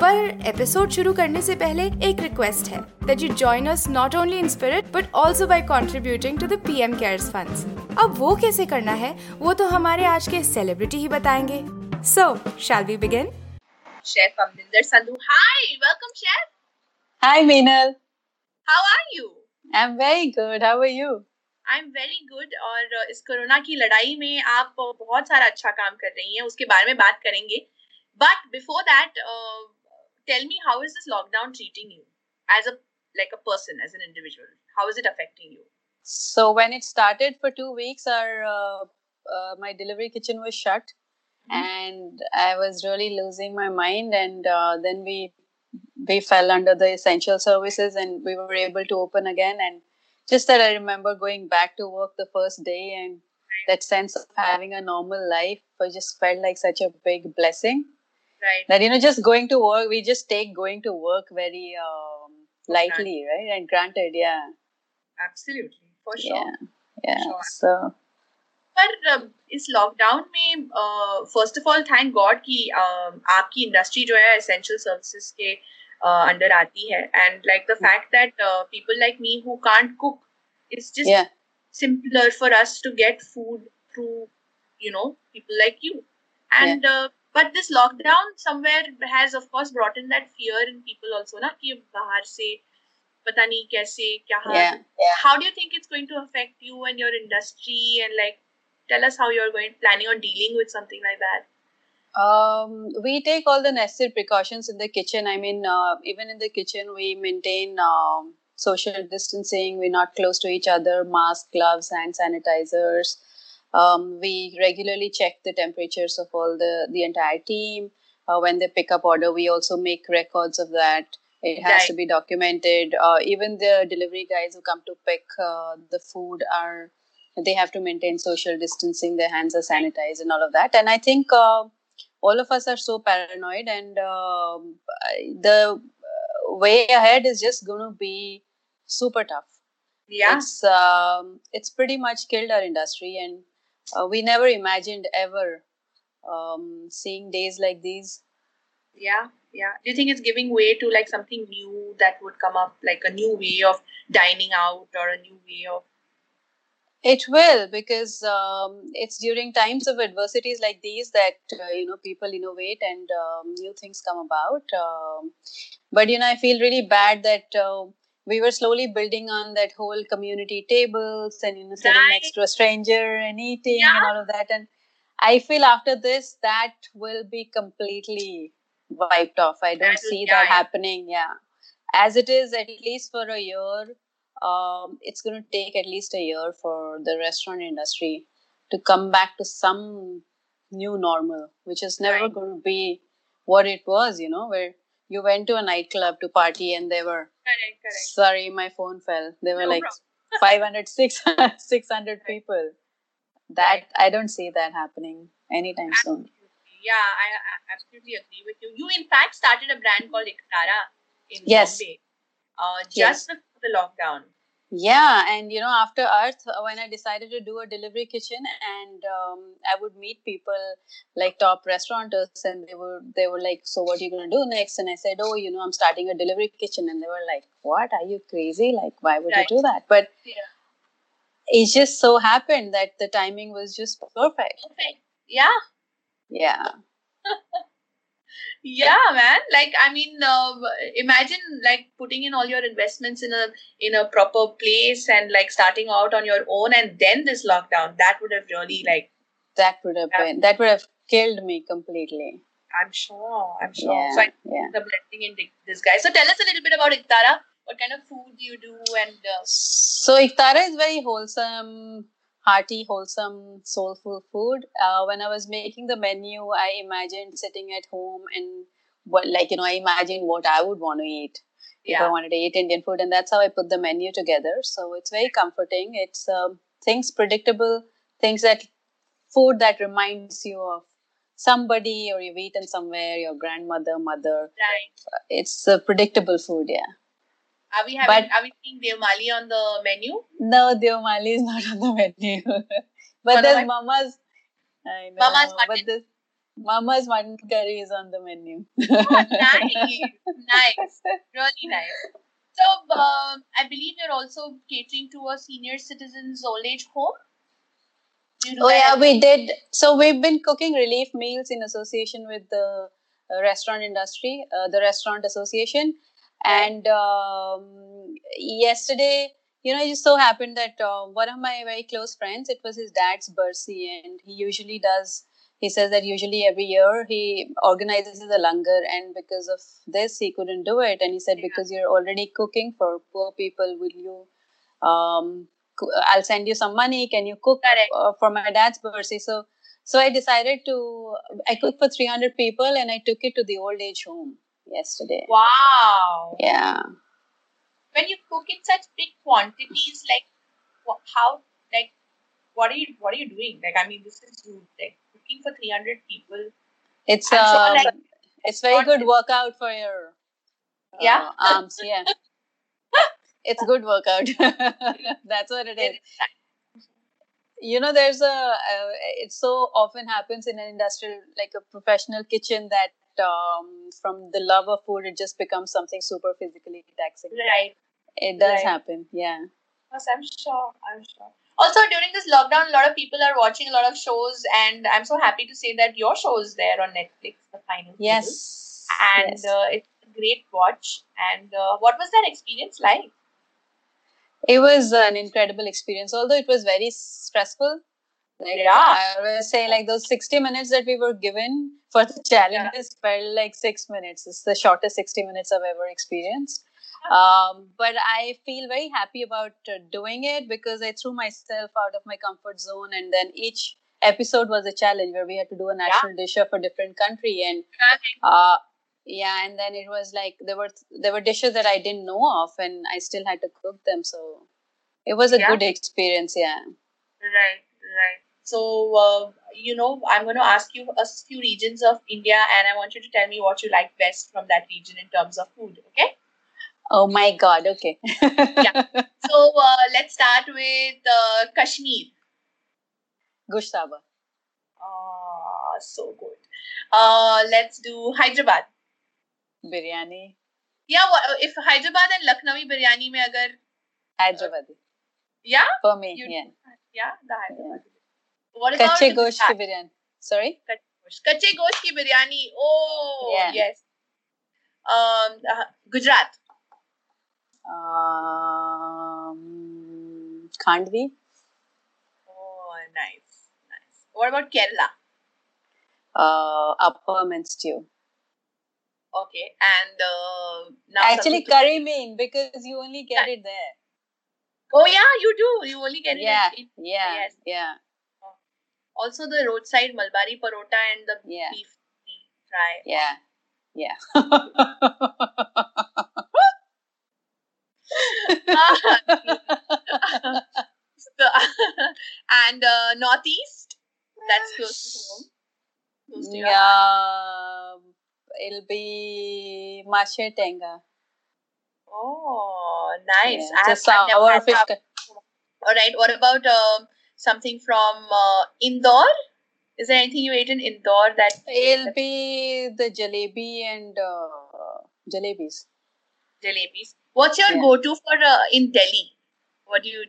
पर एपिसोड शुरू करने से पहले एक रिक्वेस्ट है that you join us not only in spirit but also by contributing to the PM cares funds अब वो कैसे करना है वो तो हमारे आज के सेलिब्रिटी ही बताएँगे so shall we begin Chef Amninder Sandhu. Hi, welcome, Chef. Hi, Meenal. How are you? I'm very good. How are you? I'm very good. और uh, इस कोरोना की लड़ाई में आप बहुत सारा अच्छा काम कर रही हैं उसके बारे में बात करेंगे but before that tell me how is this lockdown treating you as a like a person as an individual? How is it affecting you? So when it started for two weeks our uh, uh, my delivery kitchen was shut mm-hmm. and i was really losing my mind and uh, then we we fell under the essential services and we were able to open again and just that i remember going back to work the first day and that sense of having a normal life I just felt like such a big blessing right that you know just going to work we just take going to work very um, lightly right and granted yeah absolutely for sure yeah yeah Sure. so पर uh, इस lockdown में first of all thank God कि uh, आपकी industry जो है essential services के under आती है and like the fact that people like me who can't cook it's just yeah simpler for us to get food through you know people like you and uh, but this lockdown somewhere has of course brought in that fear in people also na ki bahar se pata nahi kaise kya yeah, yeah. how do you think it's going to affect you and your industry and like tell us how you're going planning on dealing with something like that um, we take all the necessary precautions in the kitchen. I mean, uh, even in the kitchen, we maintain um, social distancing. We're not close to each other. Mask, gloves, hand sanitizers. Um, we regularly check the temperatures of all the the entire team. Uh, when they pick up order, we also make records of that. It has Right. to be documented. Uh, even the delivery guys who come to pick uh, the food are they have to maintain social distancing. Their hands are sanitized and all of that. And I think. Uh, all of us are so paranoid and um, the uh, way ahead is just going to be super tough yeah it's um, it's pretty much killed our industry and uh, we never imagined ever um, seeing days like these yeah yeah do you think it's giving way to like something new that would come up like a new way of dining out or a new way of It will because um, it's during times of adversities like these that uh, you know people innovate and um, new things come about. Um, but you know, I feel really bad that uh, we were slowly building on that whole community tables and you know sitting Right. next to a stranger and eating Yeah. and all of that. And I feel after this that will be completely wiped off. I don't That see that yeah. happening. Yeah, as it is at least for a year um, it's going to take at least a year for the restaurant industry to come back to some new normal, which is never Right. going to be what it was, you know, where you went to a nightclub to party and they were, correct correct sorry, my phone fell. There were No like problem. 500, 600, 600 people. That I don't see that happening anytime soon. yeah I, I absolutely agree with you you in fact started a brand called Iktara in Yes. Bombay uh, just Yes. before the lockdown Yeah, and you know, after Arth, uh, when I decided to do a delivery kitchen, and um, I would meet people like top restaurateurs, and they were they were like, "So what are you gonna do next?" And I said, "Oh, you know, I'm starting a delivery kitchen," and they were like, "What? Are you crazy? Like, why would Right. you do that?" But Yeah. it just so happened that the timing was just perfect. perfect yeah Yeah, yeah man. Like i mean uh, imagine like putting in all your investments in a in a proper place and like starting out on your own and then this lockdown. That would have really like that would have been that would have killed me completely. I'm sure i'm sure. Yeah so I yeah. the blessing in this guy. So tell us a little bit about iktara. What kind of food do you do and uh, So Iktara is very wholesome, hearty, wholesome, soulful food. Uh, when I was making the menu, I imagined sitting at home and what, like you know, I imagined what I would want to eat if I wanted to eat Indian food, and that's how I put the menu together. So it's very comforting. It's um, things predictable, things that food that reminds you of somebody or you've eaten somewhere, your grandmother, mother. right It's a predictable food, yeah. Are we having But- are we seeing devmali on the menu No, Devmali is not on the menu. but there's am Mama's. I know, Mama's But this Mama's mutton curry is on the menu. oh, nice nice really nice so um, i believe you're also catering to a senior citizens old age home Do you do Oh yeah, we did. So we've been cooking relief meals in association with the uh, restaurant industry, uh, the restaurant association, and um, yesterday, you know, it just so happened that uh, one of my very close friends, it was his dad's birthday, and he usually does. He says that usually every year he organizes a langar, and because of this, he couldn't do it. And he said, Yeah. because you're already cooking for poor people, will you? Um, I'll send you some money. Can you cook uh, for my dad's birthday? So, so I decided to. I cooked for 300 people, and I took it to the old age home yesterday. wow Yeah. when you cook in such big quantities like how like what are you what are you doing like i mean this is rude like cooking for 300 people It's I'm sure, um, like, it's very good workout for your uh, Yeah? arms. Yeah, it's good workout. That's what it is. You know, there's a. Uh, it so often happens in an industrial, like a professional kitchen, that um, from the love of food, it just becomes something super physically taxing. right It does Right. happen. Yeah. yes i'm sure i'm sure also during this lockdown a lot of people are watching a lot of shows and i'm so happy to say that your show is there on netflix the final Season. Yes. and yes. uh, it's a great watch and uh, what was that experience like It was an incredible experience, although it was very stressful. Like Yeah. I always say, like those sixty minutes that we were given for the challenges felt like six minutes. It's the shortest sixty minutes I've ever experienced. Um, but I feel very happy about uh, doing it because I threw myself out of my comfort zone, and then each episode was a challenge where we had to do a national dish of a different country, and uh, yeah, and then it was like there were there were dishes that I didn't know of, and I still had to cook them. So it was a Yeah. good experience. Yeah. Right, right. So, uh, you know, I'm going to ask you a few regions of India, and I want you to tell me what you like best from that region in terms of food. Okay. Oh my God. Okay. yeah. So uh, let's start with uh, Kashmir. Gushtaba. Ah, so good. Uh, let's do Hyderabad. Biryani. Yeah, wha- if Hyderabad and Lucknowi biryani mein agar Hyderabadi. yeah, For me. you- yeah. yeah, the Hyderabad. What about Kache gosht ki biryani. Sorry. Kache gosht ki biryani. Oh, Yeah. yes. Um, uh, Gujarat. Um, Khandvi. Oh, nice, nice. What about Kerala? Uh, appam and stew. Okay, and uh, now Actually, curry mean because you only get it there. Oh yeah, you do. You only get Yeah. it. in- Yeah. Yes. Yeah. Also, the roadside Malbari parota and the Yeah. beef fry. Yeah. Yeah. So- and uh, northeast. That's close to home. Close to yeah. It'll be Mashe Tenga. Oh, nice. Yeah, I it's have, a I've never sour had fish. that. cu- All right. What about um, something from uh, Indore? Is there anything you ate in Indore that It'll be the jalebi and uh, jalebis. jalebis? What's your Yeah. go-to for uh, in Delhi? What do you?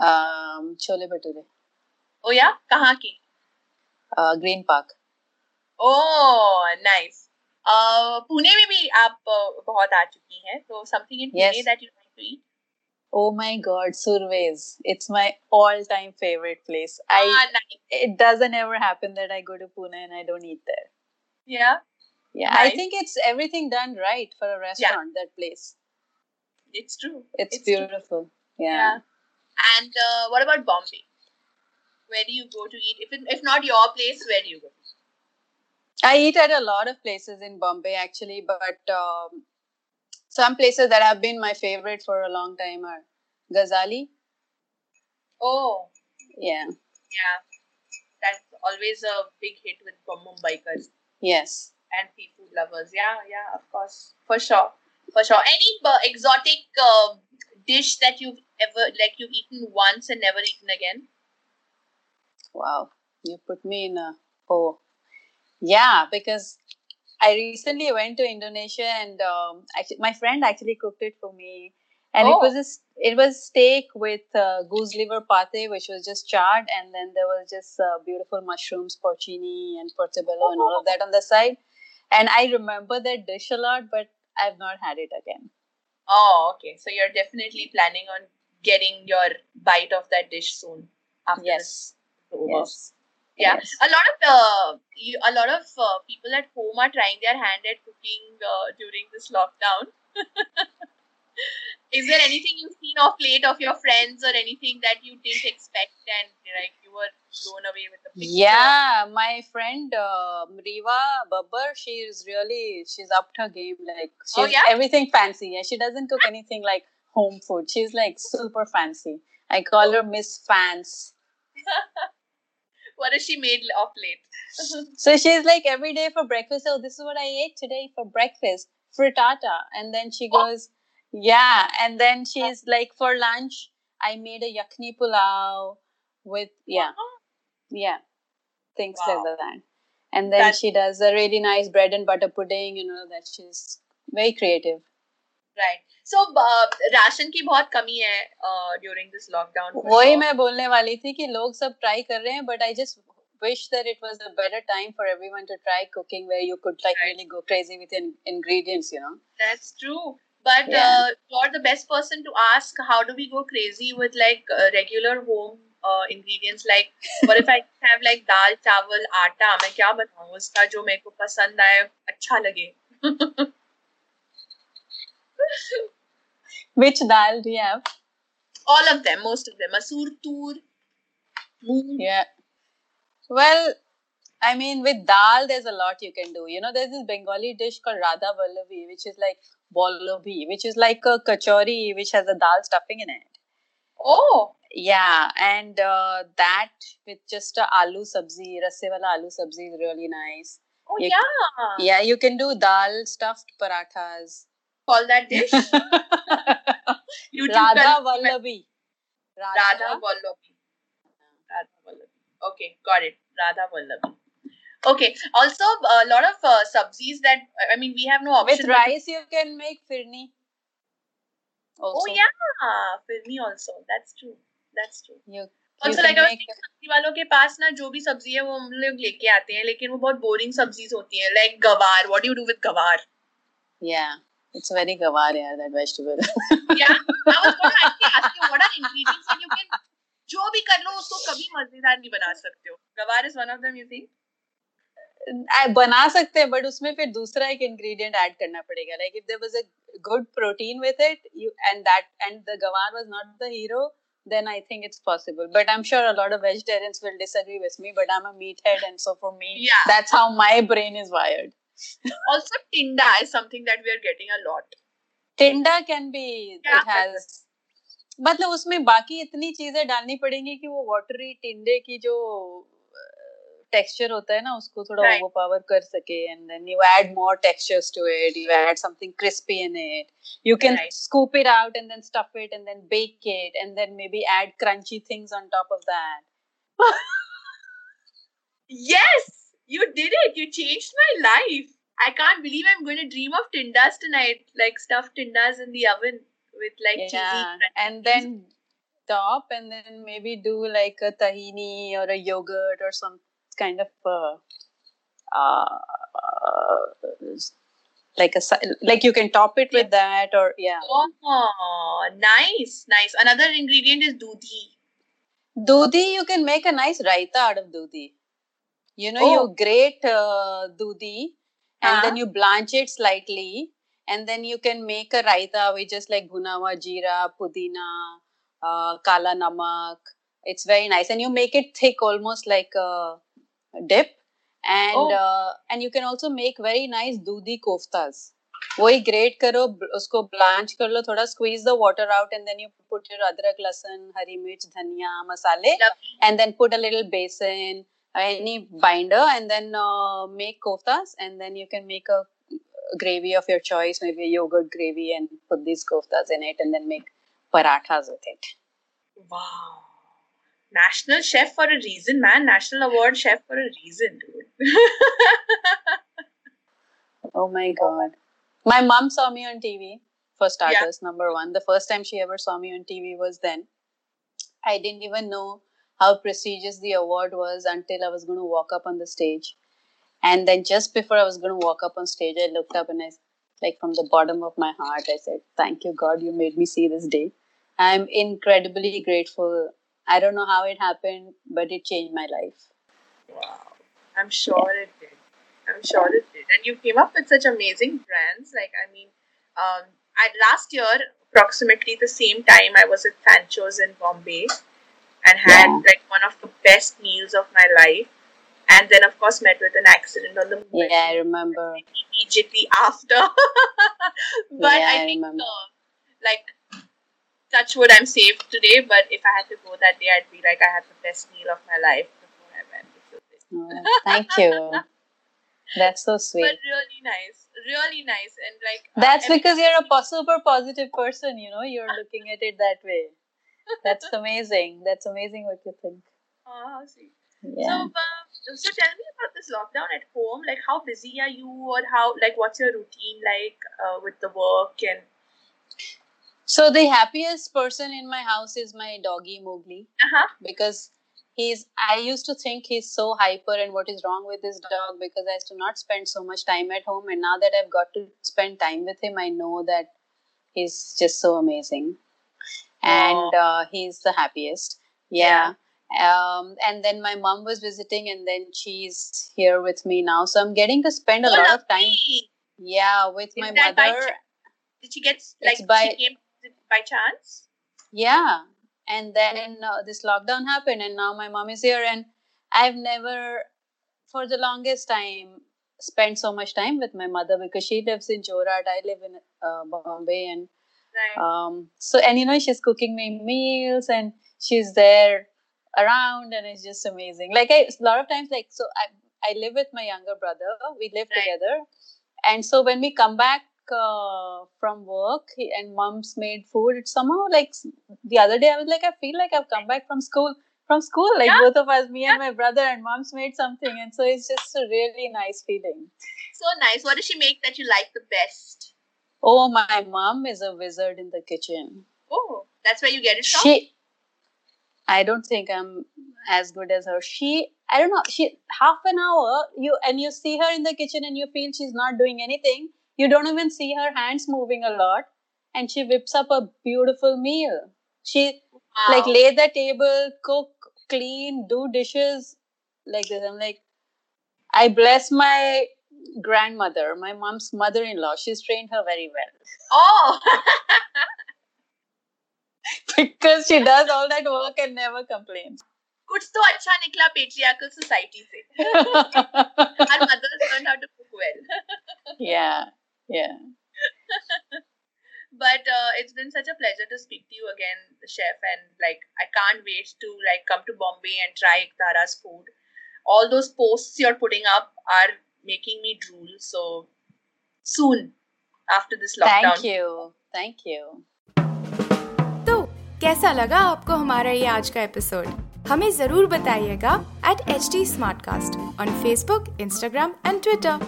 Um, chole bhature. Oh yeah, kahan ki? Uh, Green Park. Oh, nice Pune में भी आप uh, बहुत आ चुकी हैं तो something in Pune Yes. That you like to eat Oh my God, Surveys. It's my all-time favorite place. I ah nice it doesn't ever happen that I go to Pune and I don't eat there. yeah Yeah, I think it's everything done right for a restaurant. That place. it's true It's, It's true. beautiful. Yeah. yeah and uh, what about Bombay where do you go to eat if it, if not your place where do you go I eat at a lot of places in Bombay actually, but um, some places that have been my favorite for a long time are Gajalee. oh Yeah. yeah that's always a big hit with Mumbaikars Yes. and seafood lovers. Yeah, yeah, of course, for sure, for sure. Any uh, exotic uh, dish that you've ever like you've eaten once and never eaten again? Wow. You put me in a oh. Yeah, because I recently went to Indonesia and um, actually my friend actually cooked it for me, and Oh. it was a, it was steak with uh, goose liver pate, which was just charred, and then there was just uh, beautiful mushrooms, porcini, and portobello, and all of that on the side. And I remember that dish a lot, but I've not had it again. Oh, okay. So you're definitely planning on getting your bite of that dish soon after Yes. Yes. Yeah, Yes. a lot of uh, you, a lot of uh, people at home are trying their hand at cooking uh, during this lockdown. Is there anything you've seen of late of your friends or anything that you didn't expect and like you were blown away with the picture? Yeah, my friend uh, Riva Babbar, she is really she's upped her game. Like she's Oh, yeah? everything fancy. Yeah, she doesn't cook anything like home food. She's like super fancy. I call her Miss Fans. what has she made of late? So she's like every day for breakfast. Oh, this is what I ate today for breakfast, frittata, and then she Oh. goes, yeah, and then she's like for lunch, I made a yakni pulao with yeah. Yeah, things Wow. like that. And then she does a really nice bread and butter pudding. You know that she's very creative. So uh, ration की बहुत कमी है uh, this lockdown. for वही मैं बोलने वाली थी कि लोग सब ट्राई कर रहे हैं but I just wish that it was a better time for everyone to try cooking where you could like Right. really go crazy with in- ingredients you know That's true. But Yeah. uh, you're the best person to ask how do we go crazy with like uh, regular home uh, ingredients like what if I have like dal चावल आटा मैं क्या बताऊँ उसका जो मेरे को पसंद आए अच्छा लगे Which dal do you have? All of them, most of them. Masoor tur, moon. Yeah. Well, I mean, with dal, there's a lot you can do. You know, there's this Bengali dish called Radha Vallabi, which is like bolobi, which is like a kachori, which has a dal stuffing in it. Oh. Yeah, and uh, that with just a aloo sabzi, rasewala aloo sabzi is really nice. Oh, you, yeah. Yeah, you can do dal stuffed parathas. Call that dish YouTube Radha कर- Vallabi. Radha Vallabi Radha Vallabi okay got it Radha Vallabi okay also a lot of uh, sabzis that I mean we have no option With rice, you can make firni. Also, Oh yeah, firni also. That's true. That's true. You, सब्ज़ी वालों के पास ना जो भी सब्ज़ी है वो हम लोग लेके आते हैं लेकिन वो बहुत बोरिंग सब्जीज होती हैं like gavar what do you do with gavar yeah. It's very gavar, yeah, that vegetable. या I was gonna actually ask you what are ingredients and you can जो भी कर लो उसको कभी मज़ेदार नहीं बना सकते हो gavar is one of them you think I बना सकते हैं बट उसमें फिर दूसरा एक ingredient ऐड करना पड़ेगा like if there was a good protein with it you and that and the gawar was not the hero then I think it's possible but I'm sure a lot of vegetarians will disagree with me but I'm a meathead and so for me Yeah. that's how my brain is wired also tinda is something that we are getting a lot टिंडा can be Yeah. it has मतलब उसमें बाकी इतनी चीज़ें डालनी पड़ेंगी कि वो वाटरी टिंडे की जो टेक्सचर होता है ना उसको थोड़ा Right. ओवर पावर कर सके and then you add more textures to it you add something crispy in it you can Right. scoop it out and then stuff it and then bake it and then maybe add crunchy things on top of that yes you did it you changed my life i can't believe i'm going to dream of tindas tonight like stuffed tindas in the oven with like cheesy yeah crunchy and then top and then maybe do like a tahini or a yogurt or some kind of uh, uh, like a like you can top it with that or yeah Oh, nice, nice. Another ingredient is dudhi. Dudi, you can make a nice raita out of dudi. You know, Oh. you grate uh, dudi and Uh-huh. then you blanch it slightly, and then you can make a raita with just like bhunawa jeera, pudina, uh, kala namak. It's very nice, and you make it thick, almost like a dip. And Oh. uh, and you can also make very nice dudi koftas. वही great करो ब- उसको blanch कर लो थोड़ा squeeze the water out and then you put your adrak lahsun hari mirch धनिया मसाले Lovely. and then put a little basin any binder and then uh, make koftas and then you can make a gravy of your choice maybe a yogurt gravy and put these koftas in it and then make parathas with it Wow. National chef for a reason, man. National award chef for a reason, dude. oh my god my mom saw me on tv for starters number one the first time she ever saw me on tv was then i didn't even know how prestigious the award was until i was going to walk up on the stage and then just before i was going to walk up on stage i looked up and i like from the bottom of my heart i said thank you god you made me see this day i'm incredibly grateful i don't know how it happened but it changed my life Wow. I'm sure it did. I'm sure it did. And you came up with such amazing brands. Like, I mean, um, I, last year, approximately the same time, I was at Fancho's in Bombay and had Yeah. like one of the best meals of my life. And then, of course, met with an accident on the move yeah i remember immediately after. but Yeah, I I think, uh, like, touch wood, I'm safe today. But if I had to go that day, I'd be like, I had the best meal of my life before I went. Oh, thank you that's so sweet But really nice, really nice, and like uh, That's every- because you're a super positive person, you know, you're looking at it that way. That's amazing. That's amazing what you think. How sweet. Yeah. So, uh, so tell me about this lockdown at home. Like, how busy are you, or how like what's your routine like uh, with the work and So, the happiest person in my house is my doggy Mowgli uh-huh. because he's, I used to think he's so hyper and what is wrong with this dog because I used to not spend so much time at home. And now that I've got to spend time with him, I know that he's just so amazing. And uh, he's the happiest. Yeah. Um, and then my mom was visiting, and then she's here with me now. So I'm getting to spend a Oh, lot of time, yeah, with Is my mother. Did she get like It's by- she came by chance? Yeah. And then uh, this lockdown happened, and now my mom is here, and I've never, for the longest time, spent so much time with my mother because she lives in Jorhat. I live in uh, Bombay, and Right. um, so and you know she's cooking me meals, and she's there around, and it's just amazing. Like I, a lot of times, like so, I I live with my younger brother. We live Right. together, and so when we come back uh, from work he, and mom's made food it's somehow like the other day i was like i feel like i've come back from school from school like Yeah. both of us me and my brother and mom's made something and so it's just a really nice feeling so nice. What does she make that you like the best? Oh my mom is a wizard in the kitchen. Oh, that's where you get it from. she i don't think i'm as good as her. She i don't know she half an hour you and you see her in the kitchen and you feel she's not doing anything. You don't even see her hands moving a lot and she whips up a beautiful meal. She Wow. like lay the table cook clean do dishes like this. I'm like i bless my grandmother my mom's mother-in-law she's trained her very well oh, because she does all that work and never complains कुछ तो अच्छा निकला patriarchal society से. Our mothers learned how to cook well. yeah yeah but uh, it's been such a pleasure to speak to you again, chef, and like I can't wait to like come to Bombay and try Tara's food. All those posts you're putting up are making me drool. So soon after this lockdown. thank you thank you तो कैसा लगा आपको हमारा ये आज का episode हमें ज़रूर बताइएगा at H T smart cast on Facebook Instagram and Twitter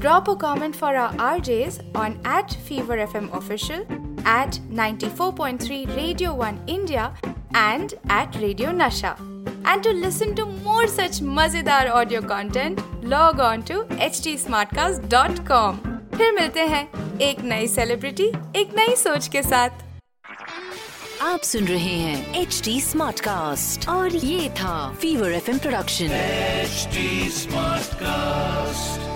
drop a comment for our RJs on at Fever F M official at 94.3 Radio One India and at Radio Nasha And to listen to more such mazedar audio content, log on to htsmartcast.com. फिर मिलते हैं एक नई celebrity एक नई सोच के साथ। आप सुन रहे हैं एच डी स्मार्ट कास्ट और ये था Fever F production smart cast